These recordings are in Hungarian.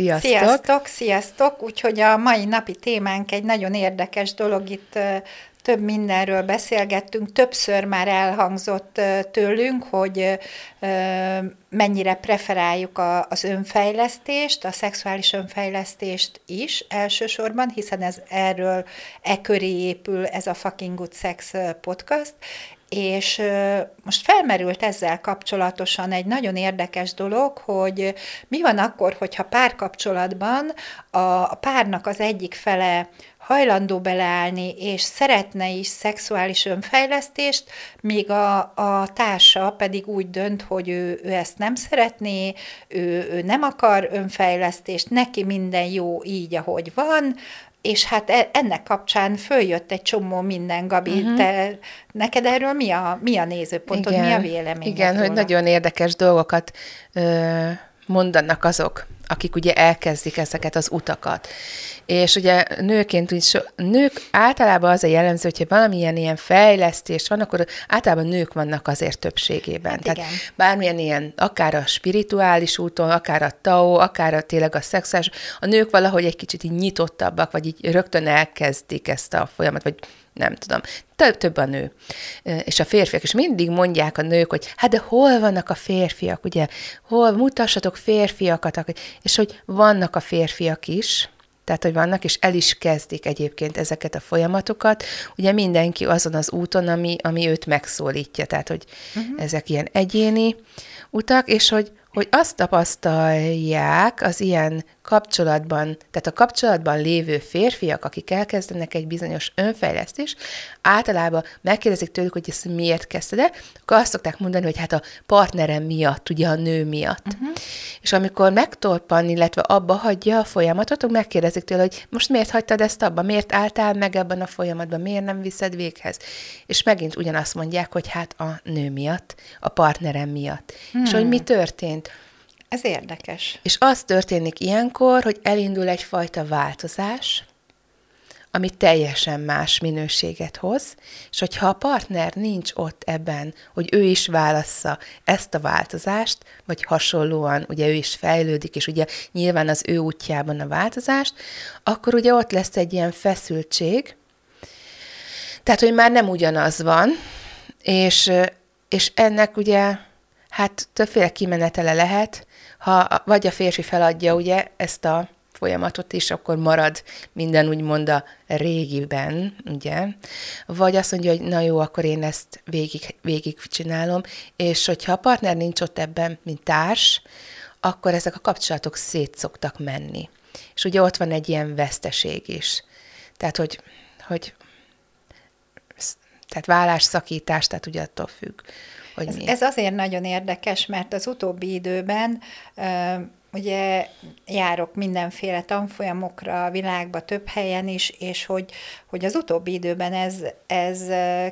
Sziasztok! Sziasztok, sziasztok! Úgyhogy a mai napi témánk egy nagyon érdekes dolog, itt több mindenről beszélgettünk, többször már elhangzott tőlünk, hogy mennyire preferáljuk a, az önfejlesztést, a szexuális önfejlesztést is elsősorban, hiszen ez erről e köré épül ez a Fucking Good Sex podcast, és most felmerült ezzel kapcsolatosan egy nagyon érdekes dolog, hogy mi van akkor, hogyha párkapcsolatban a párnak az egyik fele hajlandó beleállni, és szeretne is szexuális önfejlesztést, míg a, a társa pedig úgy dönt, hogy ő, ő ezt nem szeretné, ő, ő nem akar önfejlesztést, neki minden jó így, ahogy van, és hát e- ennek kapcsán följött egy csomó minden, Gabi. Uh-huh. Te, neked erről mi a, mi a nézőpontod, mi a véleményed Igen, róla? hogy nagyon érdekes dolgokat ö, mondanak azok, akik ugye elkezdik ezeket az utakat. És ugye nőként, so, nők általában az a jellemző, hogyha valamilyen ilyen fejlesztés van, akkor általában nők vannak azért többségében. Hát Tehát igen. bármilyen ilyen, akár a spirituális úton, akár a tao, akár a tényleg a szexuális, a nők valahogy egy kicsit így nyitottabbak, vagy így rögtön elkezdik ezt a folyamat, vagy nem tudom, több, több a nő. És a férfiak, és mindig mondják a nők, hogy hát de hol vannak a férfiak, ugye? Hol, mutassatok férfiakat, ak- és hogy vannak a férfiak is, tehát, hogy vannak, és el is kezdik egyébként ezeket a folyamatokat. Ugye mindenki azon az úton, ami, ami őt megszólítja, tehát, hogy uh-huh. ezek ilyen egyéni utak, és hogy, hogy azt tapasztalják az ilyen kapcsolatban, tehát a kapcsolatban lévő férfiak, akik elkezdenek egy bizonyos önfejlesztést, általában megkérdezik tőlük, hogy ezt miért kezdted el, akkor azt szokták mondani, hogy hát a partnerem miatt, ugye a nő miatt. Uh-huh. És amikor megtorpan, illetve abba hagyja a folyamatot, akkor megkérdezik tőle, hogy most miért hagytad ezt abba, miért álltál meg ebben a folyamatban, miért nem viszed véghez. És megint ugyanazt mondják, hogy hát a nő miatt, a partnerem miatt. Hmm. És hogy mi történt. Ez érdekes. És az történik ilyenkor, hogy elindul egyfajta változás, ami teljesen más minőséget hoz, és hogyha a partner nincs ott ebben, hogy ő is válassza ezt a változást, vagy hasonlóan, ugye ő is fejlődik, és ugye nyilván az ő útjában a változást, akkor ugye ott lesz egy ilyen feszültség, tehát, hogy már nem ugyanaz van, és, és ennek ugye, hát többféle kimenetele lehet, ha vagy a férfi feladja ugye ezt a folyamatot is, akkor marad minden úgymond a régiben, ugye? Vagy azt mondja, hogy na jó, akkor én ezt végig, végig csinálom, és hogyha a partner nincs ott ebben, mint társ, akkor ezek a kapcsolatok szét szoktak menni. És ugye ott van egy ilyen veszteség is. Tehát, hogy, hogy tehát vállásszakítás, tehát ugye attól függ, hogy Ez, mi. ez azért nagyon érdekes, mert az utóbbi időben ugye járok mindenféle tanfolyamokra a világba több helyen is, és hogy, hogy az utóbbi időben ez, ez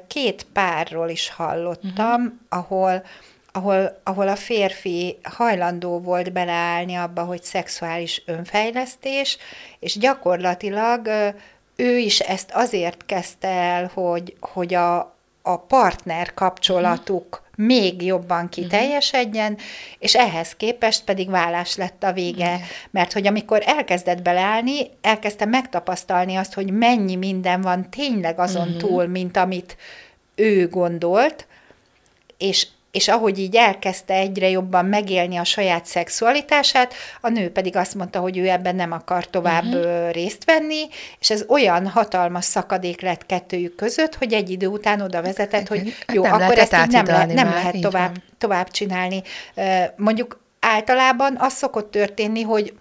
két párról is hallottam, uh-huh. ahol ahol, ahol a férfi hajlandó volt beleállni abba, hogy szexuális önfejlesztés, és gyakorlatilag ő is ezt azért kezdte el, hogy, hogy a, a partner kapcsolatuk uh-huh. még jobban kiteljesedjen, uh-huh. és ehhez képest pedig vállás lett a vége. Uh-huh. Mert hogy amikor elkezdett beleállni, elkezdte megtapasztalni azt, hogy mennyi minden van tényleg azon uh-huh. túl, mint amit ő gondolt, és és ahogy így elkezdte egyre jobban megélni a saját szexualitását, a nő pedig azt mondta, hogy ő ebben nem akar tovább uh-huh. részt venni, és ez olyan hatalmas szakadék lett kettőjük között, hogy egy idő után oda vezetett, hogy Hát jó, nem akkor ezt így nem, le, nem már, lehet tovább, van. tovább csinálni. Mondjuk általában az szokott történni, hogy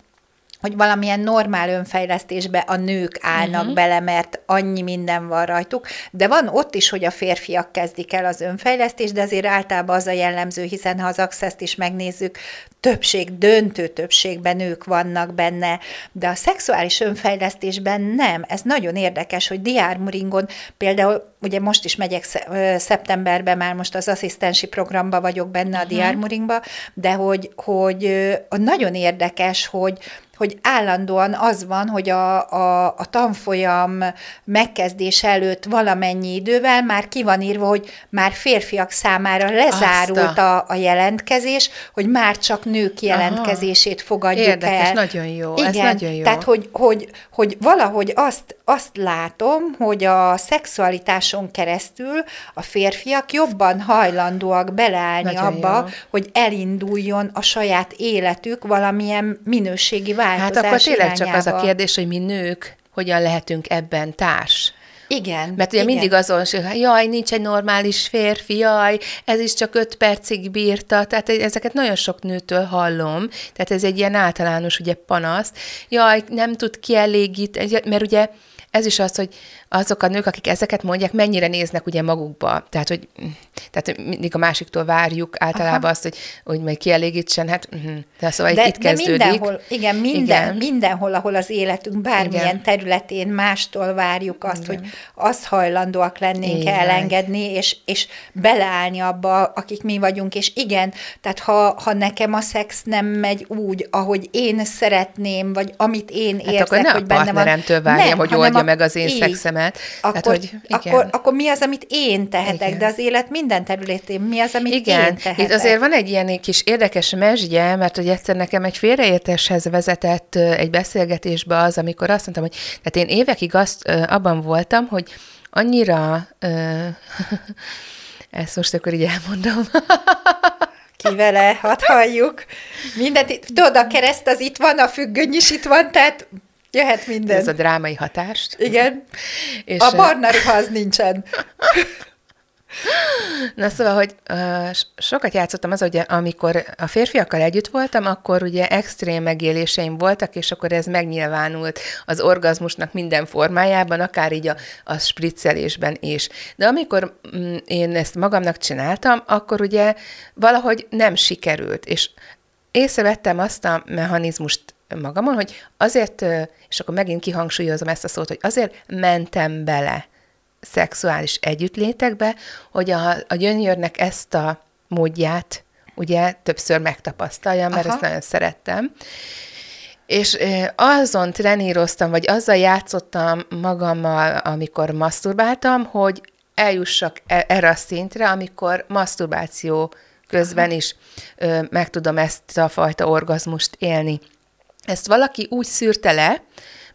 hogy valamilyen normál önfejlesztésbe a nők állnak uh-huh. bele, mert annyi minden van rajtuk, de van ott is, hogy a férfiak kezdik el az önfejlesztést, de azért általában az a jellemző, hiszen ha az access is megnézzük, többség, döntő többségben nők vannak benne, de a szexuális önfejlesztésben nem. Ez nagyon érdekes, hogy diármuringon például, ugye most is megyek szeptemberben, már most az asszisztensi programba vagyok benne a uh-huh. diármuringba, de hogy, hogy nagyon érdekes, hogy hogy állandóan az van, hogy a, a, a tanfolyam megkezdés előtt valamennyi idővel már ki van írva, hogy már férfiak számára lezárult a, a jelentkezés, hogy már csak nők jelentkezését Aha. fogadjuk Érdekes, el. nagyon jó, Igen, ez nagyon jó. Tehát, hogy, hogy, hogy valahogy azt, azt látom, hogy a szexualitáson keresztül a férfiak jobban hajlandóak beleállni nagyon abba, jó. hogy elinduljon a saját életük valamilyen minőségi változás Hát akkor tényleg csak az a kérdés, hogy mi nők hogyan lehetünk ebben társ. Igen. Mert ugye igen. mindig azon, hogy jaj, nincs egy normális férfi, jaj, ez is csak öt percig bírta, tehát ezeket nagyon sok nőtől hallom, tehát ez egy ilyen általános ugye panasz, jaj, nem tud kielégíteni, mert ugye ez is az, hogy azok a nők, akik ezeket mondják, mennyire néznek ugye magukba. Tehát, hogy tehát mindig a másiktól várjuk általában Aha. azt, hogy, hogy majd kielégítsen, hát uh-huh. de szóval de, itt de kezdődik. Mindenhol, igen, minden, igen, mindenhol, ahol az életünk bármilyen igen. területén mástól várjuk azt, igen. hogy azt hajlandóak lennénk igen. elengedni, és, és beleállni abba, akik mi vagyunk, és igen, tehát ha, ha nekem a szex nem megy úgy, ahogy én szeretném, vagy amit én hát érzek, akkor ne hogy a benne van. várjam, nem, hogy oldja a, meg az én szexem szemet. Akkor, Tehát, hogy igen. akkor, akkor mi az, amit én tehetek, igen. de az élet minden területén mi az, amit igen. én tehetek? Itt azért van egy ilyen kis érdekes mesdje, mert hogy egyszer nekem egy félreértéshez vezetett egy beszélgetésbe az, amikor azt mondtam, hogy tehát én évekig azt abban voltam, hogy annyira ezt most akkor így elmondom. Ki vele, hadd halljuk. Mindent, tudod, a kereszt az itt van, a függöny is itt van, tehát Jöhet minden. Ez a drámai hatást. Igen. És a barna ruha az nincsen. Na szóval, hogy uh, sokat játszottam az, hogy amikor a férfiakkal együtt voltam, akkor ugye extrém megéléseim voltak, és akkor ez megnyilvánult az orgazmusnak minden formájában, akár így a, a spriccelésben is. De amikor mm, én ezt magamnak csináltam, akkor ugye valahogy nem sikerült, és észrevettem azt a mechanizmust magamon, hogy azért, és akkor megint kihangsúlyozom ezt a szót, hogy azért mentem bele szexuális együttlétekbe, hogy a, a gyönyörnek ezt a módját ugye többször megtapasztaljam, mert Aha. ezt nagyon szerettem. És azon treníroztam, vagy azzal játszottam magammal, amikor masturbáltam, hogy eljussak e, erre a szintre, amikor masturbáció közben Aha. is ö, meg tudom ezt a fajta orgazmust élni ezt valaki úgy szűrte le,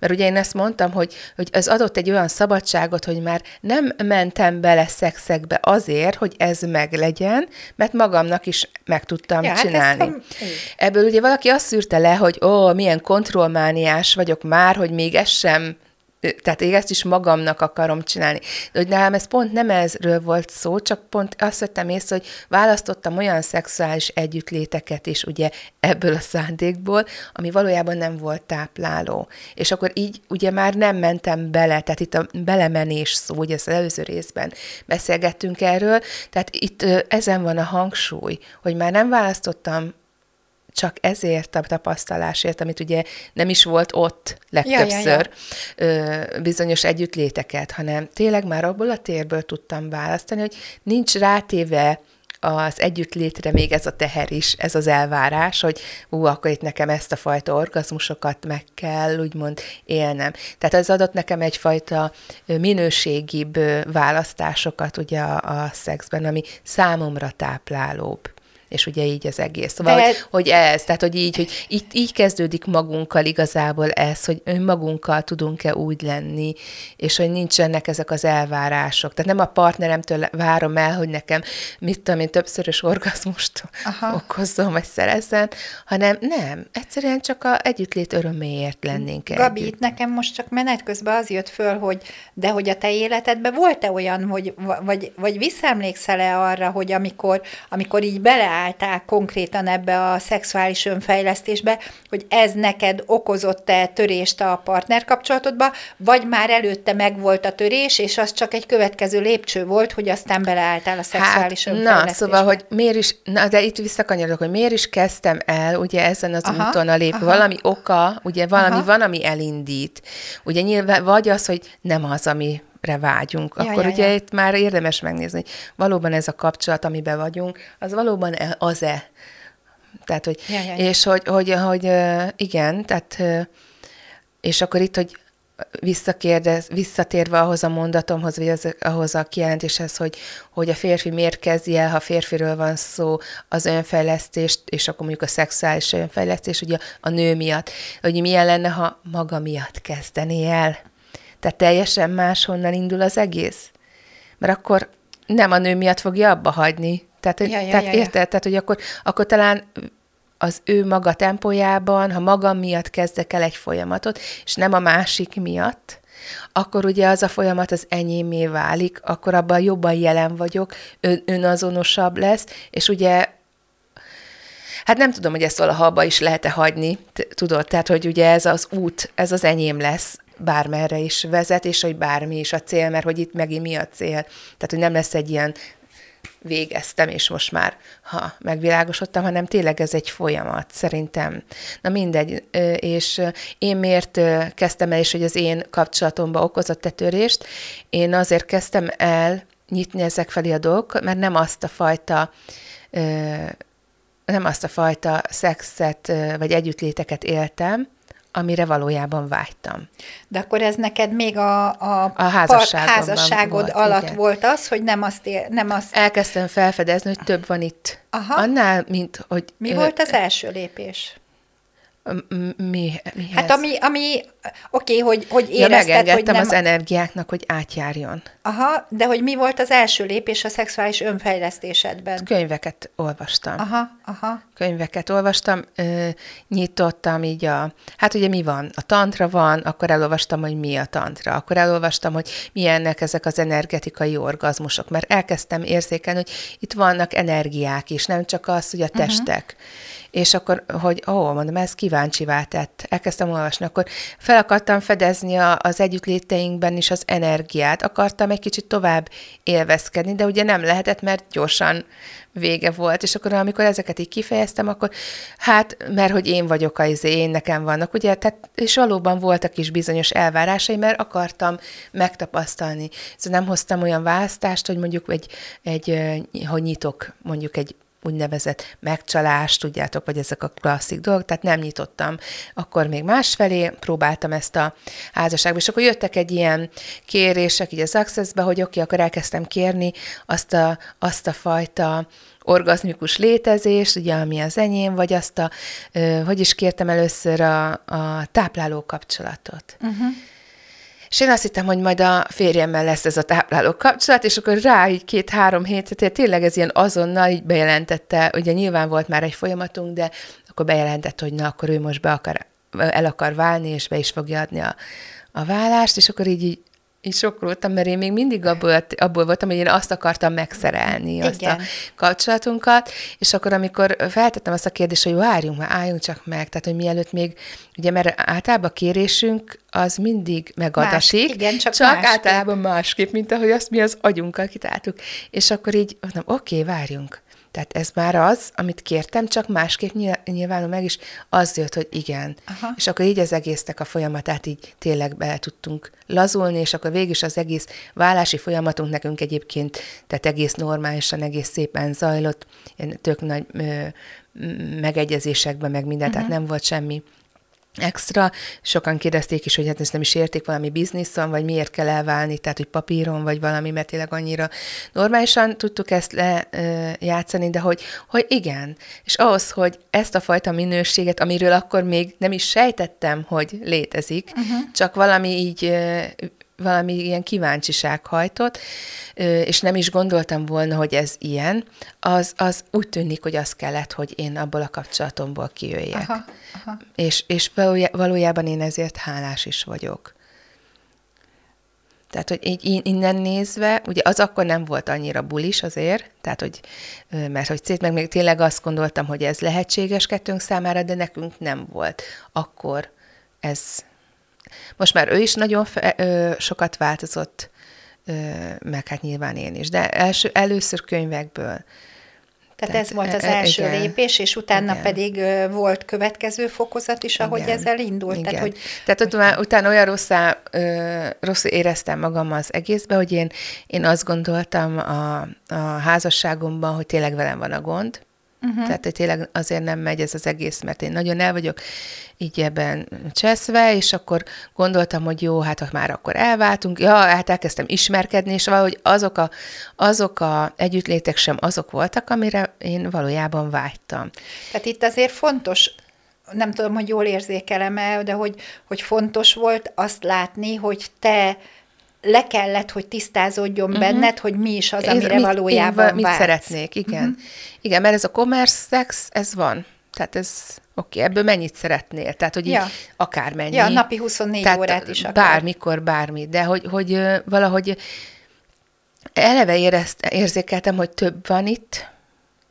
mert ugye én ezt mondtam, hogy, hogy ez adott egy olyan szabadságot, hogy már nem mentem bele szexekbe azért, hogy ez meg legyen, mert magamnak is meg tudtam ja, hát csinálni. Hát Ebből ugye valaki azt szűrte le, hogy ó, milyen kontrollmániás vagyok már, hogy még ez sem tehát én ezt is magamnak akarom csinálni. De hogy nálam ez pont nem ezről volt szó, csak pont azt vettem észre, hogy választottam olyan szexuális együttléteket is ugye ebből a szándékból, ami valójában nem volt tápláló. És akkor így ugye már nem mentem bele, tehát itt a belemenés szó, ugye az előző részben beszélgettünk erről, tehát itt ezen van a hangsúly, hogy már nem választottam csak ezért a tapasztalásért, amit ugye nem is volt ott legtöbbször ja, ja, ja. bizonyos együttléteket, hanem tényleg már abból a térből tudtam választani, hogy nincs rátéve az együttlétre még ez a teher is, ez az elvárás, hogy ú, akkor itt nekem ezt a fajta orgazmusokat meg kell, úgymond élnem. Tehát ez adott nekem egyfajta minőségibb választásokat ugye a, a szexben, ami számomra táplálóbb és ugye így az egész. Szóval, De... hogy, hogy ez, tehát hogy így, hogy így, így kezdődik magunkkal igazából ez, hogy önmagunkkal tudunk-e úgy lenni, és hogy nincsenek ezek az elvárások. Tehát nem a partneremtől várom el, hogy nekem, mit tudom én, többszörös orgazmust Aha. okozzon, vagy szerezzen, hanem nem, egyszerűen csak a együttlét öröméért lennénk Gabi, együtt. itt nekem most csak menet közben az jött föl, hogy de hogy a te életedben volt-e olyan, hogy, vagy, vagy visszaemlékszel-e arra, hogy amikor, amikor így beleáll beleálltál konkrétan ebbe a szexuális önfejlesztésbe, hogy ez neked okozott-e törést a partnerkapcsolatodba, vagy már előtte megvolt a törés, és az csak egy következő lépcső volt, hogy aztán beleálltál a szexuális hát. Na, szóval, hogy miért is, na, de itt visszakanyarodok, hogy miért is kezdtem el, ugye ezen az aha, úton a lép, aha. valami oka, ugye valami aha. van, ami elindít. Ugye nyilván vagy az, hogy nem az, ami re vágyunk, ja, akkor ja, ugye ja. itt már érdemes megnézni, hogy valóban ez a kapcsolat, amiben vagyunk, az valóban e, az-e. Tehát, hogy, ja, ja, ja. és hogy, hogy, hogy igen, tehát, és akkor itt, hogy visszakérdez, visszatérve ahhoz a mondatomhoz, vagy az, ahhoz a kijelentéshez, hogy, hogy a férfi miért kezdi el, ha férfiről van szó, az önfejlesztést, és akkor mondjuk a szexuális önfejlesztés, ugye a nő miatt, hogy milyen lenne, ha maga miatt kezdené el. Tehát teljesen máshonnan indul az egész. Mert akkor nem a nő miatt fogja abba hagyni. Tehát, ja, ja, tehát ja, érted? Ja. Tehát, hogy akkor, akkor talán az ő maga tempójában, ha magam miatt kezdek el egy folyamatot, és nem a másik miatt, akkor ugye az a folyamat az enyémé válik, akkor abban jobban jelen vagyok, ön, önazonosabb lesz, és ugye Hát nem tudom, hogy ezt valaha abba is lehet-e hagyni, tudod, tehát, hogy ugye ez az út, ez az enyém lesz, bármerre is vezet, és hogy bármi is a cél, mert hogy itt megint mi a cél. Tehát, hogy nem lesz egy ilyen végeztem, és most már ha megvilágosodtam, hanem tényleg ez egy folyamat, szerintem. Na mindegy, és én miért kezdtem el, és hogy az én kapcsolatomba okozott tetörést, én azért kezdtem el nyitni ezek felé a dolgok, mert nem azt a fajta nem azt a fajta szexet vagy együttléteket éltem, amire valójában vágytam. De akkor ez neked még a, a, a házasságod volt, alatt igen. volt az, hogy nem azt, ér, nem azt... Elkezdtem felfedezni, hogy több van itt. Aha. Annál, mint hogy... Mi ö, volt az első lépés? Mi, mihez? Hát ami, ami oké, okay, hogy, hogy érezted, ja, hogy nem... az energiáknak, hogy átjárjon. Aha, de hogy mi volt az első lépés a szexuális önfejlesztésedben? Könyveket olvastam. Aha, aha. Könyveket olvastam, ö, nyitottam így a... Hát ugye mi van? A tantra van, akkor elolvastam, hogy mi a tantra. Akkor elolvastam, hogy milyennek ezek az energetikai orgazmusok, mert elkezdtem érzékelni, hogy itt vannak energiák is, nem csak az, hogy a mhm. testek. Uh-huh és akkor, hogy ó, mondom, ez kíváncsivá tett. Elkezdtem olvasni, akkor fel akartam fedezni a, az együttléteinkben is az energiát, akartam egy kicsit tovább élvezkedni, de ugye nem lehetett, mert gyorsan vége volt, és akkor amikor ezeket így kifejeztem, akkor hát, mert hogy én vagyok az izé, én nekem vannak, ugye, tehát, és valóban voltak is bizonyos elvárásai, mert akartam megtapasztalni. Szóval nem hoztam olyan választást, hogy mondjuk egy, egy hogy nyitok mondjuk egy úgynevezett megcsalást, tudjátok, vagy ezek a klasszik dolgok, tehát nem nyitottam. Akkor még másfelé próbáltam ezt a házasságba, és akkor jöttek egy ilyen kérések így az Access-be, hogy oké, okay, akkor elkezdtem kérni azt a, azt a fajta orgazmikus létezést, ugye, ami az enyém, vagy azt a, hogy is kértem először a, a tápláló kapcsolatot. Uh-huh. És én azt hittem, hogy majd a férjemmel lesz ez a tápláló kapcsolat, és akkor rá így két-három hét, tehát tényleg ez ilyen azonnal így bejelentette, ugye nyilván volt már egy folyamatunk, de akkor bejelentett, hogy na, akkor ő most be akar, el akar válni, és be is fogja adni a, a vállást, és akkor így, így így sokkoltam, mert én még mindig abból, abból voltam, hogy én azt akartam megszerelni, Igen. azt a kapcsolatunkat, és akkor, amikor feltettem azt a kérdést, hogy várjunk már, álljunk csak meg, tehát, hogy mielőtt még, ugye, mert általában a kérésünk az mindig megadatik, Más, igen, csak, csak másképp. általában másképp, mint ahogy azt mi az agyunkkal kitáltuk. És akkor így mondom, oké, okay, várjunk. Tehát ez már az, amit kértem, csak másképp nyilvánul meg, és az jött, hogy igen. Aha. És akkor így az egésznek a folyamatát így tényleg bele tudtunk lazulni, és akkor végig is az egész vállási folyamatunk nekünk egyébként, tehát egész normálisan, egész szépen zajlott, tök nagy ö, megegyezésekben, meg minden, uh-huh. tehát mhm. nem volt semmi extra. Sokan kérdezték is, hogy hát ezt nem is érték valami bizniszon, vagy miért kell elválni, tehát hogy papíron, vagy valami, mert tényleg annyira normálisan tudtuk ezt lejátszani, de hogy, hogy igen. És ahhoz, hogy ezt a fajta minőséget, amiről akkor még nem is sejtettem, hogy létezik, uh-huh. csak valami így valami ilyen kíváncsiság hajtott, és nem is gondoltam volna, hogy ez ilyen, az, az úgy tűnik, hogy az kellett, hogy én abból a kapcsolatomból kijöjjek. Aha, aha. És, és valójában én ezért hálás is vagyok. Tehát, hogy így innen nézve, ugye az akkor nem volt annyira bulis azért, tehát, hogy, mert hogy szét, meg még tényleg azt gondoltam, hogy ez lehetséges kettőnk számára, de nekünk nem volt. Akkor ez, most már ő is nagyon fe, ö, sokat változott, ö, meg hát nyilván én is, de első, először könyvekből, tehát, Tehát ez volt az e, e, első igen, lépés, és utána igen. pedig volt következő fokozat is, ahogy igen, ezzel indult. Igen. Tehát, hogy, Tehát hogy... utána, utána olyan rosszá, rossz éreztem magam az egészbe, hogy én, én azt gondoltam a, a házasságomban, hogy tényleg velem van a gond, Uh-huh. Tehát, hogy tényleg azért nem megy ez az egész, mert én nagyon el vagyok így ebben cseszve, és akkor gondoltam, hogy jó, hát ha már akkor elváltunk, ja, hát elkezdtem ismerkedni, és valahogy azok a, azok a együttlétek sem azok voltak, amire én valójában vágytam. Tehát itt azért fontos nem tudom, hogy jól érzékelem-e, de hogy, hogy fontos volt azt látni, hogy te le kellett, hogy tisztázódjon uh-huh. benned, hogy mi is az, amire mit, valójában én, Mit vágysz. szeretnék, igen. Uh-huh. Igen, mert ez a commerce sex, ez van. Tehát ez, oké, okay, ebből mennyit szeretnél? Tehát, hogy ja. így akármennyi. Ja, napi 24 Tehát órát is akár. Bármikor, bármi. De hogy, hogy valahogy eleve érezt, érzékeltem, hogy több van itt,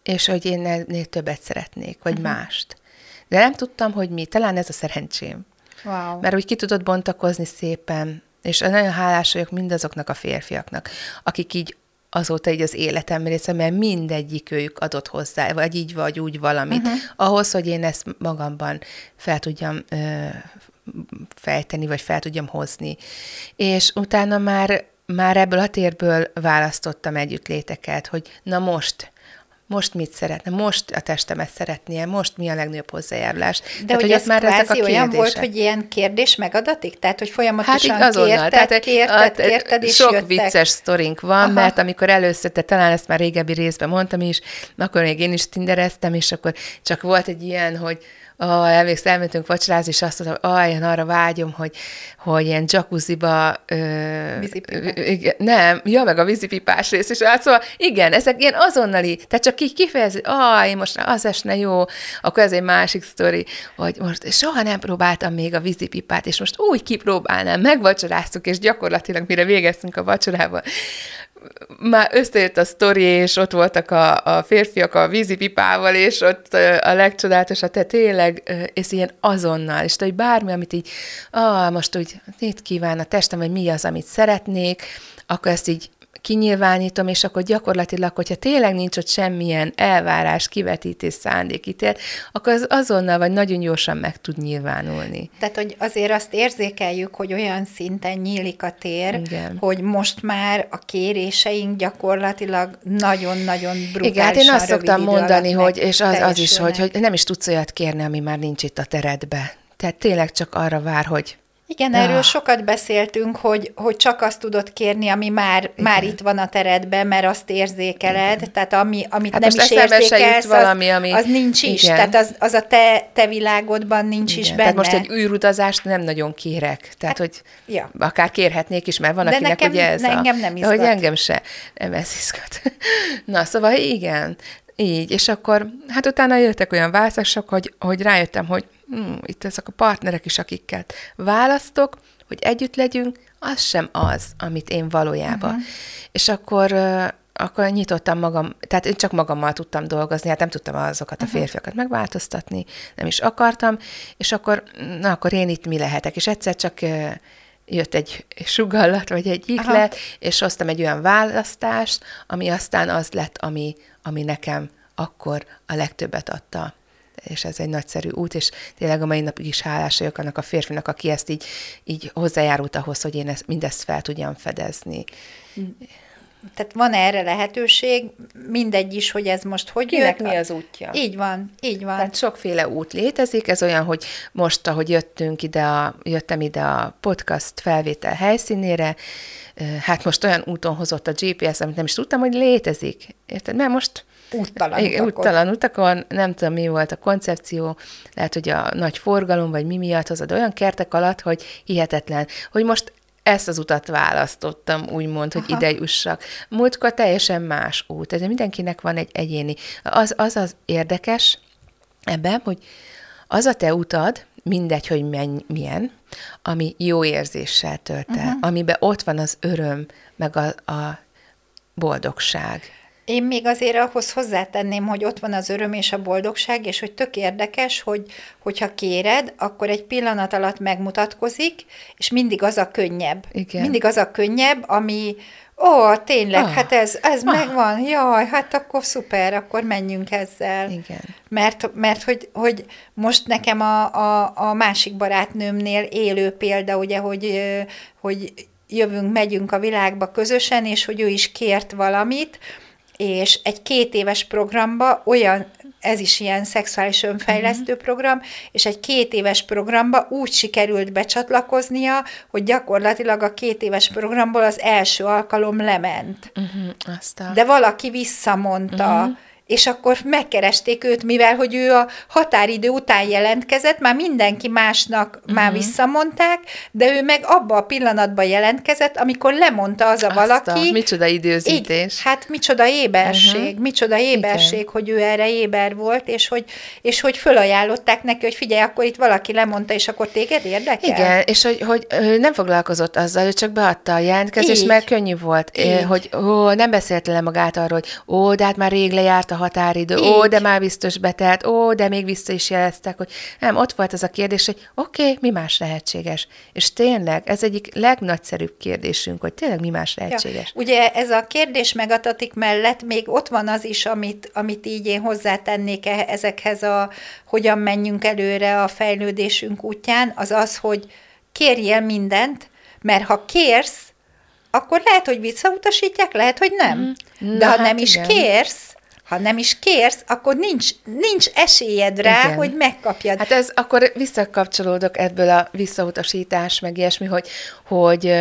és hogy én ennél többet szeretnék, vagy uh-huh. mást. De nem tudtam, hogy mi. Talán ez a szerencsém. Wow. Mert úgy ki tudod bontakozni szépen, és nagyon hálás vagyok mindazoknak a férfiaknak, akik így azóta így az életem része, mert mindegyik őjük adott hozzá, vagy így vagy úgy valamit, uh-huh. ahhoz, hogy én ezt magamban fel tudjam ö, fejteni, vagy fel tudjam hozni. És utána már, már ebből a térből választottam együttléteket, hogy na most, most mit szeretne, most a testemet szeretnie, most mi a legnagyobb hozzájárulás. De Tehát, hogy ez már ezek a olyan volt, hogy ilyen kérdés megadatik? Tehát, hogy folyamatosan hát azonnal. kérted, Tehát, kérted, a, kérted, és Sok jöttek. vicces sztorink van, Aha. mert amikor először, te talán ezt már régebbi részben mondtam is, akkor még én is tindereztem, és akkor csak volt egy ilyen, hogy oh, emlékszem, elmentünk vacsorázni, és azt mondtam, oh, én arra vágyom, hogy, hogy ilyen jacuzziba... Ö, nem, ja, meg a vízipipás rész is. Hát szóval igen, ezek ilyen azonnali, tehát csak így kifejezni, ah, én most az esne jó, akkor ez egy másik sztori, hogy most soha nem próbáltam még a vízipipát, és most úgy kipróbálnám, megvacsoráztuk, és gyakorlatilag mire végeztünk a vacsorával, már összejött a sztori, és ott voltak a, a férfiak a vízipipával, és ott a legcsodálatosabb, te tényleg, és ilyen azonnal, és hogy bármi, amit így, ah, most úgy mit kíván a testem, vagy mi az, amit szeretnék, akkor ezt így kinyilvánítom, és akkor gyakorlatilag, hogyha tényleg nincs ott semmilyen elvárás, kivetítés, szándékítél, akkor az azonnal vagy nagyon gyorsan meg tud nyilvánulni. Tehát, hogy azért azt érzékeljük, hogy olyan szinten nyílik a tér, Igen. hogy most már a kéréseink gyakorlatilag nagyon-nagyon brutálisan Igen, hát én azt szoktam mondani, hogy, és az, az is, hogy, hogy nem is tudsz olyat kérni, ami már nincs itt a teredbe. Tehát tényleg csak arra vár, hogy igen, erről ah. sokat beszéltünk, hogy, hogy csak azt tudod kérni, ami már, már itt van a teredben, mert azt érzékeled, Igen. tehát ami, amit hát nem is érzékelsz, valami, ami... az nincs is, Igen. tehát az, az a te, te világodban nincs Igen. is benne. Tehát most egy űrutazást nem nagyon kérek, tehát hát, hogy ja. akár kérhetnék is, mert van De akinek nekem, ugye ez engem nem izgat. Hogy engem se, nem ez izgat. Na, szóval igen, így, és akkor, hát utána jöttek olyan választások, hogy, hogy rájöttem, hogy hm, itt ezek a partnerek is, akiket választok, hogy együtt legyünk, az sem az, amit én valójában. Uh-huh. És akkor akkor nyitottam magam, tehát én csak magammal tudtam dolgozni, hát nem tudtam azokat a uh-huh. férfiakat megváltoztatni, nem is akartam, és akkor, na akkor én itt mi lehetek, és egyszer csak jött egy sugallat, vagy egy iklet, Aha. és hoztam egy olyan választást, ami aztán az lett, ami, ami nekem akkor a legtöbbet adta és ez egy nagyszerű út, és tényleg a mai napig is hálás vagyok annak a férfinak, aki ezt így, így hozzájárult ahhoz, hogy én ezt, mindezt fel tudjam fedezni. Tehát van erre lehetőség, mindegy is, hogy ez most hogy Kinek jött. mi az útja? Így van, így van. Tehát sokféle út létezik, ez olyan, hogy most, ahogy jöttünk ide, a, jöttem ide a podcast felvétel helyszínére, hát most olyan úton hozott a GPS, amit nem is tudtam, hogy létezik. Érted? Mert most úttalan utakon. Úttalan utakon, nem tudom, mi volt a koncepció, lehet, hogy a nagy forgalom, vagy mi miatt hozod olyan kertek alatt, hogy hihetetlen, hogy most ezt az utat választottam, úgymond, hogy Aha. ide jussak. Múltkor teljesen más út. Ez mindenkinek van egy egyéni. Az az, az érdekes ebben, hogy az a te utad, mindegy, hogy menny, milyen, ami jó érzéssel tölt el, uh-huh. amiben ott van az öröm, meg a, a boldogság. Én még azért ahhoz hozzátenném, hogy ott van az öröm és a boldogság, és hogy tök érdekes, hogy hogyha kéred, akkor egy pillanat alatt megmutatkozik, és mindig az a könnyebb. Igen. Mindig az a könnyebb, ami, ó, tényleg, Ah. hát ez, ez Ah. megvan, jaj, hát akkor szuper, akkor menjünk ezzel. Igen. Mert, mert hogy, hogy most nekem a, a, a másik barátnőmnél élő példa, ugye, hogy, hogy jövünk, megyünk a világba közösen, és hogy ő is kért valamit, és egy két éves programba olyan, ez is ilyen szexuális önfejlesztő program, és egy két éves programba úgy sikerült becsatlakoznia, hogy gyakorlatilag a két éves programból az első alkalom lement. Uh-huh. Azt a... De valaki visszamondta, uh-huh. És akkor megkeresték őt, mivel hogy ő a határidő után jelentkezett, már mindenki másnak uh-huh. már visszamondták, de ő meg abba a pillanatban jelentkezett, amikor lemondta az a Azt valaki. A, micsoda időzítés. Igen, hát micsoda éberség, Mhm. uh-huh. micsoda éberség, Igen. hogy ő erre éber volt, és hogy, és hogy fölajánlották neki, hogy figyelj, akkor itt valaki lemondta, és akkor téged érdekel? Igen, és hogy, hogy ő nem foglalkozott azzal, ő csak beadta a jelentkezést, Így. mert könnyű volt, Így. Így. hogy ó, nem beszélte le magát arról, hogy ó, de hát már rég lejárt a határidő, ó, Így. de már biztos betelt, ó, de még vissza is jeleztek, hogy nem, ott volt az a kérdés, hogy oké, okay, mi más lehetséges. És tényleg, ez egyik legnagyszerűbb kérdésünk, hogy tényleg mi más lehetséges. Ja, ugye ez a kérdés megadatik mellett még ott van az is, amit, amit így én hozzátennék e- ezekhez a hogyan menjünk előre a fejlődésünk útján, az az, hogy kérjél mindent, mert ha kérsz, akkor lehet, hogy visszautasítják, lehet, hogy nem. Mhm. De Na ha hát nem is igen. kérsz, ha nem is kérsz, akkor nincs, nincs esélyed rá, Igen. hogy megkapjad. Hát ez akkor visszakapcsolódok ebből a visszautasítás, meg ilyesmi, hogy, hogy,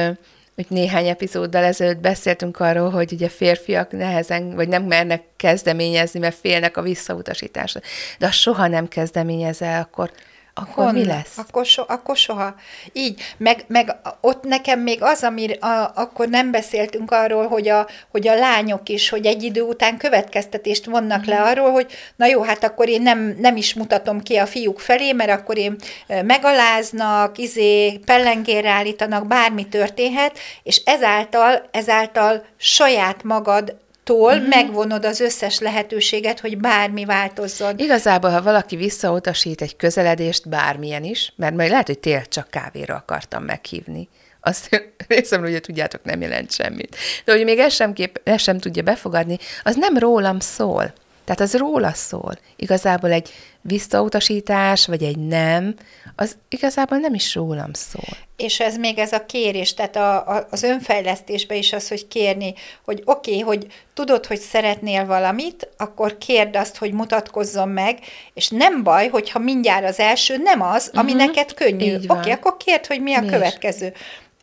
hogy néhány epizóddal ezelőtt beszéltünk arról, hogy ugye férfiak nehezen, vagy nem mernek kezdeményezni, mert félnek a visszautasításra. De ha soha nem kezdeményezel, akkor, akkor mi Honnan? lesz? Akkor, so, akkor soha. Így, meg, meg ott nekem még az, ami a, akkor nem beszéltünk arról, hogy a, hogy a lányok is, hogy egy idő után következtetést vonnak le arról, hogy na jó, hát akkor én nem, nem is mutatom ki a fiúk felé, mert akkor én megaláznak, izé, pellengérre állítanak, bármi történhet, és ezáltal, ezáltal saját magad tól Mhm. megvonod az összes lehetőséget, hogy bármi változzon. Igazából, ha valaki visszautasít egy közeledést, bármilyen is, mert majd lehet, hogy tényleg csak kávéra akartam meghívni, azt részemről, hogy tudjátok, nem jelent semmit. De hogy még ezt sem, kép, ezt sem tudja befogadni, az nem rólam szól. Tehát az róla szól. Igazából egy visszautasítás, vagy egy nem, az igazából nem is rólam szól. És ez még ez a kérés, tehát a, a, az önfejlesztésben is az, hogy kérni, hogy oké, okay, hogy tudod, hogy szeretnél valamit, akkor kérd azt, hogy mutatkozzon meg, és nem baj, hogyha mindjárt az első nem az, ami uh-huh. neked könnyű. Oké, okay, akkor kérd, hogy mi a Mi is? következő.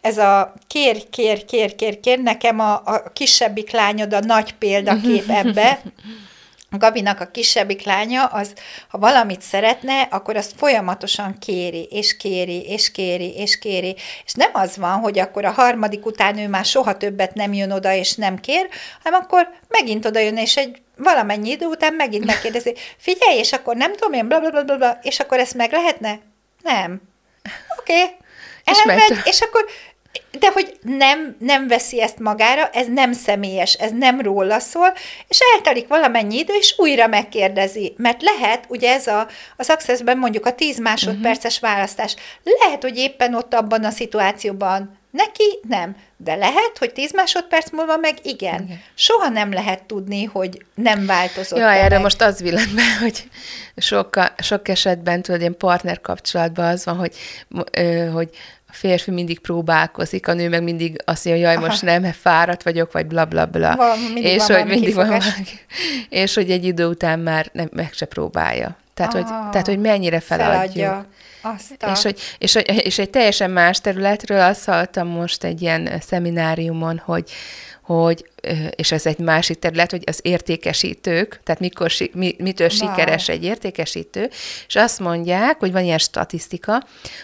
Ez a kér, kér, kér, kér, kér, nekem a, a kisebbik lányod a nagy példakép ebbe, Gabinak a kisebbik lánya, az, ha valamit szeretne, akkor azt folyamatosan kéri, és kéri, és kéri, és kéri. És nem az van, hogy akkor a harmadik után ő már soha többet nem jön oda, és nem kér, hanem akkor megint oda jön, és egy valamennyi idő után megint megkérdezi, figyelj, és akkor nem tudom én, bla, bla, bla, bla, és akkor ezt meg lehetne? Nem. Oké. Okay. És Elmegy, megy. és akkor de hogy nem, nem veszi ezt magára, ez nem személyes, ez nem róla szól, és eltelik valamennyi idő, és újra megkérdezi. Mert lehet, ugye ez a, a Successben mondjuk a 10 másodperces uh-huh. választás, lehet, hogy éppen ott abban a szituációban neki nem, de lehet, hogy 10 másodperc múlva meg igen. igen. Soha nem lehet tudni, hogy nem változott. Ja, erre meg. most az villant be, hogy sok, sok esetben, tudod, ilyen partner kapcsolatban az van, hogy, hogy férfi mindig próbálkozik, a nő meg mindig azt mondja, jaj, most nem, mert fáradt vagyok, vagy bla bla bla. Mindig és van hogy mindig van valaki, és hogy egy idő után már nem, meg se próbálja. Tehát, hogy, Ah, tehát, hogy mennyire feladjuk. Feladja. Azt a... És, hogy, és, és egy teljesen más területről azt hallottam most egy ilyen szemináriumon, hogy, hogy és ez egy másik terület, hogy az értékesítők, tehát mikor, mi, mitől Wow. sikeres egy értékesítő, és azt mondják, hogy van ilyen statisztika,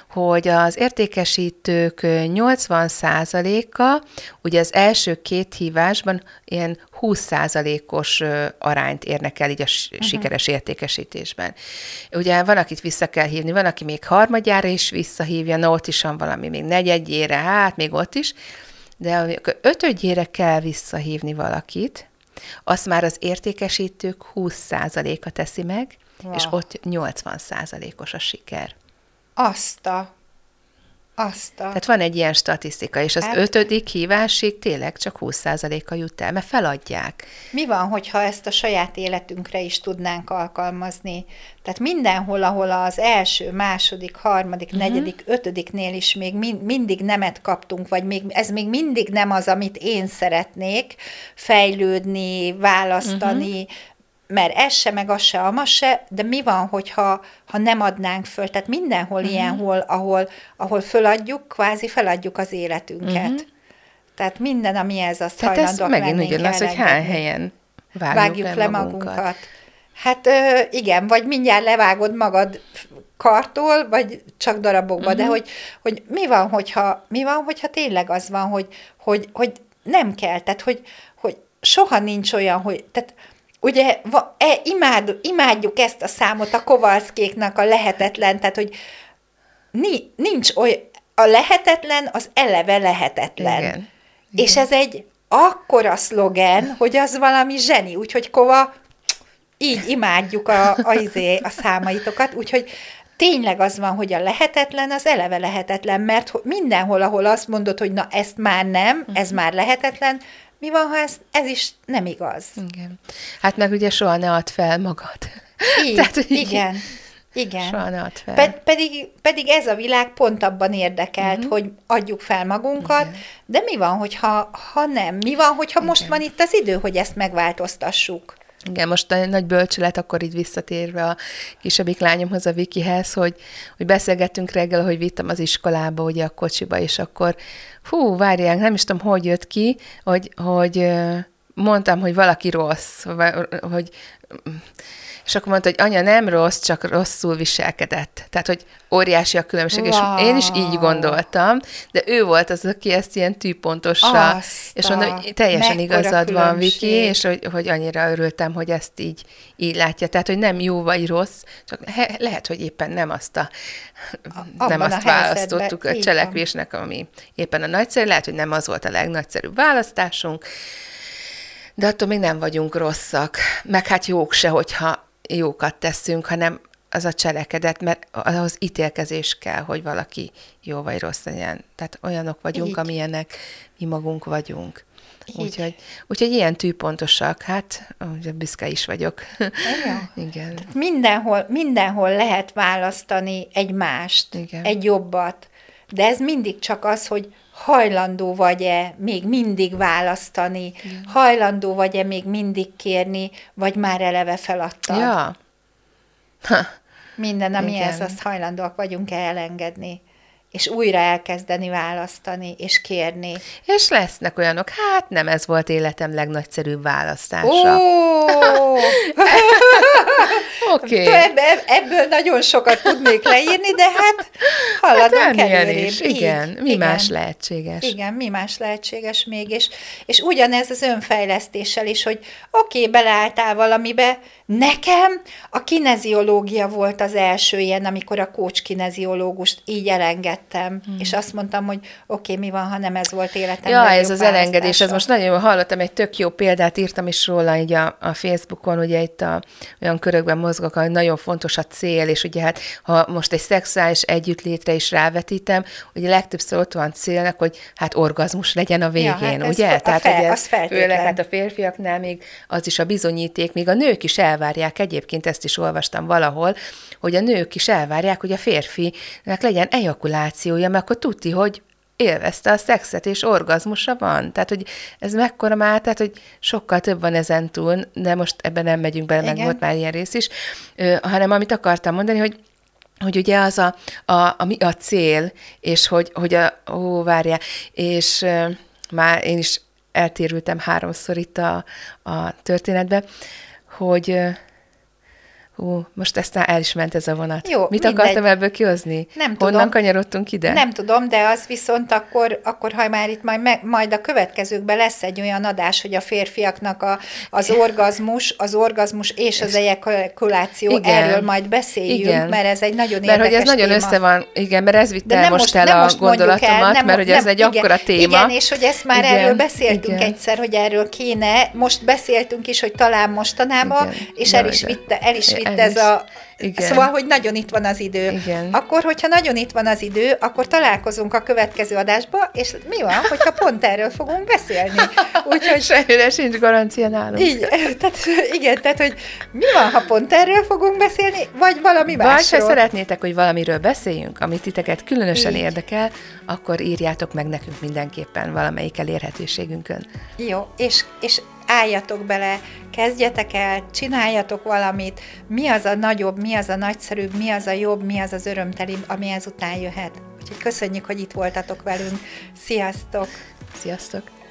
hogy az értékesítők 80%-a ugye az első két hívásban ilyen 20%-os ö, arányt érnek el így a uh-huh. sikeres értékesítésben. Ugye van, akit vissza kell hívni, van, aki még harmadjára is visszahívja, na ott is van valami még negyedjére, hát még ott is, de amikor ötödjére kell visszahívni valakit, azt már az értékesítők 20%-a teszi meg, wow. és ott 80%-os a siker. Azt a... Azt a... Tehát van egy ilyen statisztika, és az Hát- ötödik hívásig tényleg csak 20%-a jut el, mert feladják. Mi van, hogyha ezt a saját életünkre is tudnánk alkalmazni? Tehát mindenhol, ahol az első, második, harmadik, uh-huh. negyedik, ötödiknél is még min- mindig nemet kaptunk, vagy még, ez még mindig nem az, amit én szeretnék, fejlődni, választani, uh-huh. Mert ez se, meg az se, amaz se, de mi van, hogyha ha nem adnánk föl? Tehát mindenhol Mhm. uh-huh. ilyen, hol, ahol, ahol föladjuk, kvázi feladjuk az életünket. Mhm. Uh-huh. Tehát minden, ami ez, azt Tehát ez megint ugyanaz, hogy hány helyen vágjuk, vágjuk le magunkat. Hát ö, igen, vagy mindjárt levágod magad kartól, vagy csak darabokba, uh-huh. de hogy, hogy mi van, hogyha, mi van, hogyha tényleg az van, hogy, hogy, hogy nem kell, tehát hogy, hogy soha nincs olyan, hogy, tehát ugye va, e, imád, imádjuk ezt a számot a Kovalszkéknak a lehetetlen, tehát hogy ni, nincs olyan, a lehetetlen az eleve lehetetlen. Igen. És ez egy akkora szlogen, hogy az valami zseni, úgyhogy Kova, így imádjuk a, a, izé, a számaitokat, úgyhogy tényleg az van, hogy a lehetetlen az eleve lehetetlen, mert ho- mindenhol, ahol azt mondod, hogy na ezt már nem, ez már lehetetlen, mi van, ha ez, ez is nem igaz? Igen. Hát meg ugye soha ne add fel magad. Így, Tehát, hogy igen, igen. Soha ne add fel. Pe- pedig, pedig ez a világ pont abban érdekelt, uh-huh. hogy adjuk fel magunkat, Igen. de mi van, hogyha ha nem? Mi van, hogyha Igen. most van itt az idő, hogy ezt megváltoztassuk? Igen, most a nagy bölcsület, akkor így visszatérve a kisebbik lányomhoz, a Vikihez, hogy, hogy beszélgettünk reggel, hogy vittem az iskolába, ugye a kocsiba, és akkor, hú, várják, nem is tudom, hogy jött ki, hogy, hogy mondtam, hogy valaki rossz, hogy és akkor mondta, hogy anya nem rossz, csak rosszul viselkedett. Tehát, hogy óriási a különbség, és Wow. én is így gondoltam, de ő volt az, aki ezt ilyen tűpontosra, Azt és mondom, a- hogy teljesen mekkora igazad van, Viki, különbség. és hogy, hogy annyira örültem, hogy ezt így, így látja. Tehát, hogy nem jó vagy rossz, csak he, lehet, hogy éppen nem azt a, abban nem a azt helyzetben, választottuk a cselekvésnek, ami éppen a nagyszerű, lehet, hogy nem az volt a legnagyszerűbb választásunk, de attól még nem vagyunk rosszak, meg hát jók se, hogyha jókat teszünk, hanem az a cselekedet, mert ahhoz ítélkezés kell, hogy valaki jó vagy rossz legyen. Tehát olyanok vagyunk, Így. amilyenek mi magunk vagyunk. Így. Úgyhogy, úgyhogy ilyen tűpontosak, hát ugye büszke is vagyok. Jó. Igen. Mindenhol, mindenhol lehet választani egy mást, Igen. egy jobbat, de ez mindig csak az, hogy hajlandó vagy-e még mindig választani, Igen. hajlandó vagy-e még mindig kérni, vagy már eleve feladtad. Ja. Ha. Minden, amihez Igen. azt hajlandóak vagyunk-e elengedni, és újra elkezdeni választani, és kérni. És lesznek olyanok, hát nem ez volt életem legnagyszerűbb választása. Oké. Okay. Ebből nagyon sokat tudnék leírni, de hát haladunk Hát előrébb. is, igen. Így, Mi más lehetséges? Igen, mi más lehetséges még, és, és ugyanez az önfejlesztéssel is, hogy oké, okay, beleálltál valamibe, nekem a kineziológia volt az első ilyen, amikor a coach kineziológust így elengedtem, hmm. és azt mondtam, hogy oké, okay, mi van, ha nem ez volt életem Ja, ez az elengedés, ez most nagyon jól hallottam, egy tök jó példát írtam is róla így a, a Facebookon, ugye itt a, olyan körökben mozgok, hogy nagyon fontos a cél, és ugye hát, ha most egy szexuális együttlétre is rávetítem, ugye legtöbbször ott van célnak, hogy hát orgazmus legyen a végén, hát ez ugye? fe- a fel- ugye, az feltétlen. főleg hát a férfiaknál még az is a bizonyíték, még a nők is elvárják, egyébként ezt is olvastam valahol, hogy a nők is elvárják, hogy a férfinek legyen ejakulációja, mert akkor tudti, hogy élvezte a szexet, és orgazmusa van. Tehát, hogy ez mekkora már, tehát, hogy sokkal több van ezen túl, de most ebben nem megyünk bele, meg Igen. volt már ilyen rész is, ö, hanem amit akartam mondani, hogy hogy ugye az a, a, a, a cél, és hogy, hogy a, ó, várjál, és ö, már én is eltérültem háromszor itt a, a történetbe, hogy Hú, most ezt el is ment ez a vonat. Jó, Mit mindegy. akartam ebből kihozni? Nem Honnan tudom. kanyarodtunk ide? Nem tudom, de az viszont akkor, akkor ha már itt majd, me- majd a következőkben lesz egy olyan adás, hogy a férfiaknak a, az orgazmus, az orgazmus és az ejakuláció, Igen. erről majd beszéljünk, Igen. mert ez egy nagyon Mert érdekes hogy ez nagyon téma. össze van, igen, mert ez vitt De el most, most, el a most mondjuk gondolatomat, el, nem, mert hogy ez nem, egy igen, akkora téma. Igen, és hogy ezt már Igen, erről beszéltünk igen. egyszer, hogy erről kéne, most beszéltünk is, hogy talán mostanában, Igen. és el is vitte, el is el vitte is. ez a... Igen. Szóval, hogy nagyon itt van az idő. Igen. Akkor, hogyha nagyon itt van az idő, akkor találkozunk a következő adásba, és mi van, hogyha pont erről fogunk beszélni. Úgyhogy Semmire sincs garancia nálunk. így, tehát, igen, tehát, hogy mi van, ha pont erről fogunk beszélni, vagy valami Vagy ha másról. szeretnétek, hogy valamiről beszéljünk, amit titeket különösen Így. érdekel, akkor írjátok meg nekünk mindenképpen valamelyik elérhetőségünkön. Jó, és, és álljatok bele, kezdjetek el, csináljatok valamit, mi az a nagyobb, mi az a nagyszerűbb, mi az a jobb, mi az az örömtelibb, ami ezután jöhet. Úgyhogy köszönjük, hogy itt voltatok velünk. Sziasztok! Sziasztok!